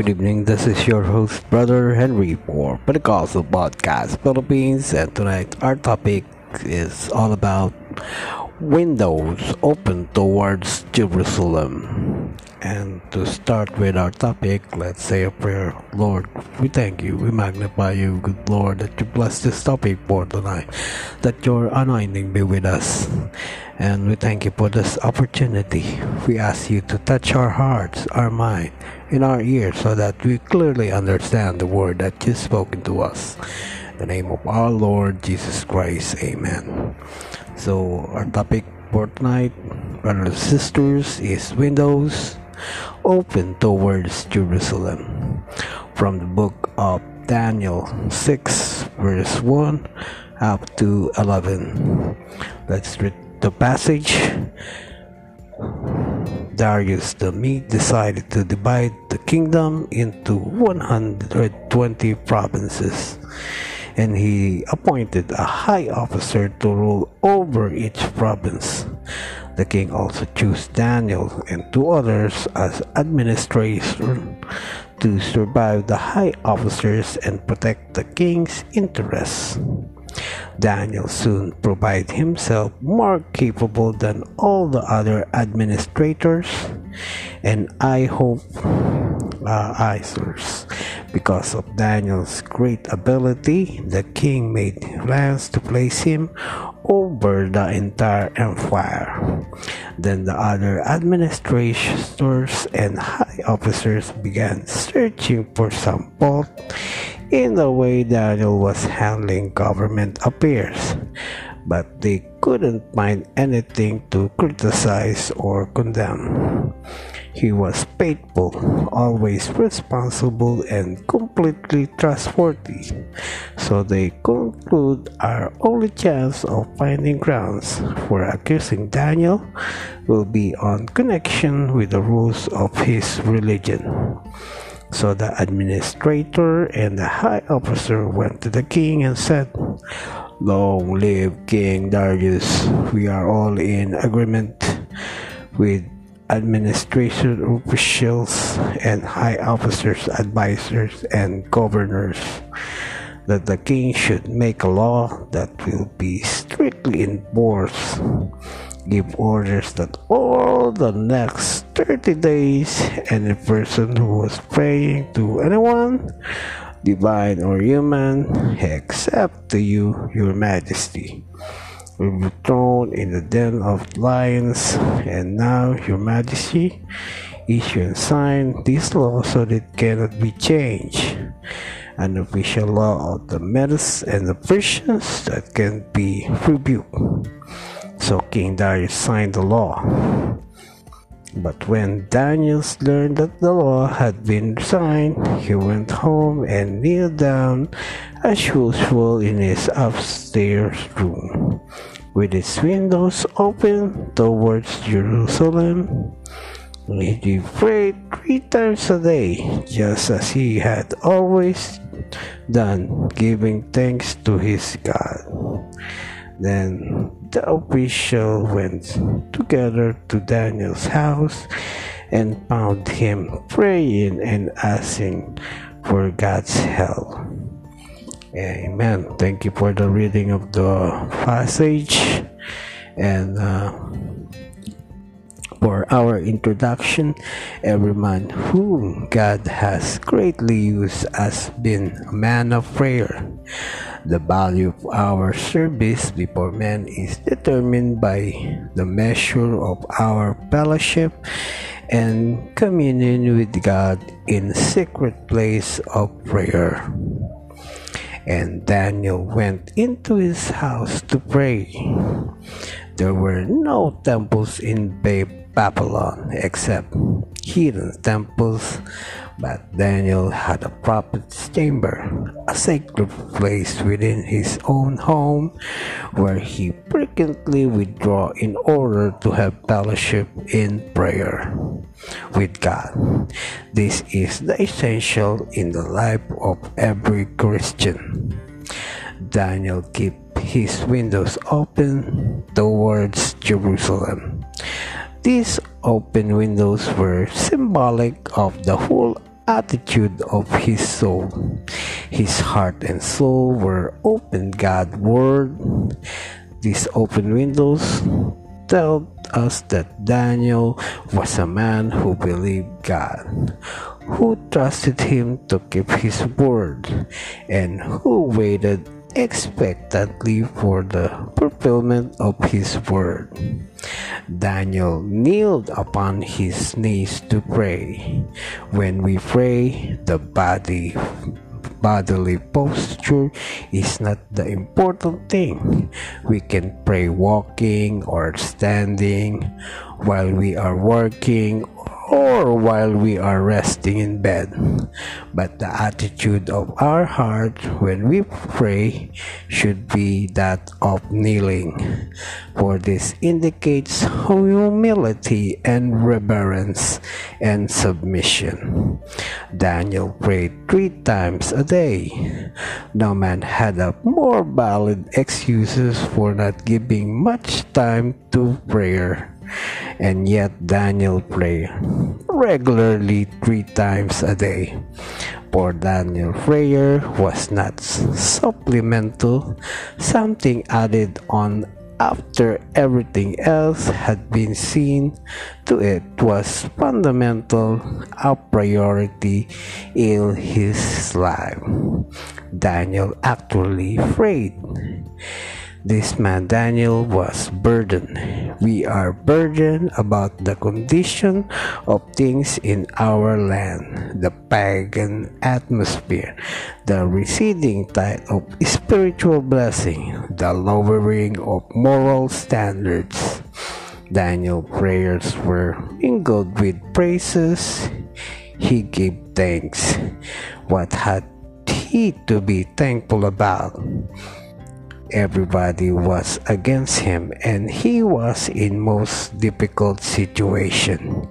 Good evening, this is your host, Brother Henry for Pentecostal Podcast Philippines, and tonight our topic is all about windows open towards Jerusalem. And to start with our topic, let's say a prayer. Lord, we thank you, we magnify you, good Lord, that you bless this topic for tonight, that your anointing be with us. And we thank you for this opportunity. We ask you to touch our hearts, our mind, in our ears so that we clearly understand the word that you've spoken to us. In the name of our Lord Jesus Christ, amen. So, our topic for tonight, brothers and sisters, is windows open towards Jerusalem. From the book of Daniel 6, verse 1 up to 11. Let's read the passage, Darius the Mede decided to divide the kingdom into 120 provinces, and he appointed a high officer to rule over each province. The king also chose Daniel and two others as administrators to survive the high officers and protect the king's interests. Daniel soon proved himself more capable than all the other administrators and I hope uh. Because of Daniel's great ability, the king made plans to place him over the entire empire. Then the other administrators and high officers began searching for some fault in the way Daniel was handling government affairs, but they couldn't find anything to criticize or condemn. He was faithful, always responsible, and completely trustworthy. So they conclude our only chance of finding grounds for accusing Daniel will be on connection with the rules of his religion. So the administrator and the high officer went to the king and said, Long live King Darius. We are all in agreement with administration officials and high officers, advisors, and governors that the king should make a law that will be strictly enforced give orders that all the next 30 days any person who was praying to anyone, divine or human, except to you, your majesty, will be thrown in the den of lions. And now, your majesty, issue and sign this law so that it cannot be changed an official law of the Medes and the Persians that can be rebuked. So King Darius signed the law. But when Danius learned that the law had been signed, he went home and kneeled down as usual in his upstairs room, with its windows open towards Jerusalem. He prayed three times a day, just as he had always done, giving thanks to his God. Then the official went together to Daniel's house and found him praying and asking for God's help. Amen. Thank you for the reading of the passage and uh, for our introduction. Every man whom God has greatly used has been a man of prayer. The value of our service before men is determined by the measure of our fellowship and communion with God in secret place of prayer. And Daniel went into his house to pray. There were no temples in Babylon except hidden temples but Daniel had a prophet's chamber, a sacred place within his own home where he frequently withdrew in order to have fellowship in prayer with God. This is the essential in the life of every Christian. Daniel kept his windows open towards Jerusalem. These open windows were symbolic of the whole attitude of his soul. His heart and soul were open God's word. These open windows tell us that Daniel was a man who believed God, who trusted him to keep his word, and who waited expectantly for the fulfillment of his word. Daniel kneeled upon his knees to pray. When we pray, the body bodily posture is not the important thing. We can pray walking or standing while we are working or while we are resting in bed. But the attitude of our heart when we pray should be that of kneeling, for this indicates humility and reverence and submission. Daniel prayed three times a day. No man had a more valid excuses for not giving much time to prayer and yet Daniel prayed regularly three times a day. For Daniel, prayer was not supplemental, something added on after everything else had been seen to it was fundamental a priority in his life. Daniel actually prayed. This man Daniel was burdened. We are burdened about the condition of things in our land, the pagan atmosphere, the receding tide of spiritual blessing, the lowering of moral standards. Daniel prayers were mingled with praises. He gave thanks. What had he to be thankful about? Everybody was against him and he was in most difficult situation.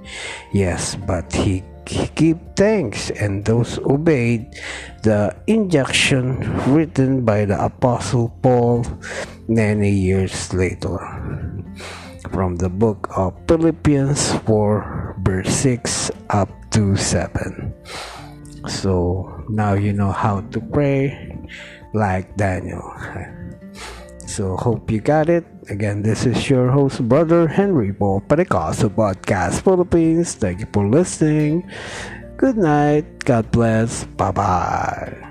Yes but he gave thanks and those obeyed the injunction written by the apostle paul many years later. From the book of philippians 4 verse 6 up to 7 so now you know how to pray like daniel so hope you got it. Again, this is your host, Brother Henry for Pentecost Podcast Philippines. Thank you for listening. Good night. God bless. Bye bye.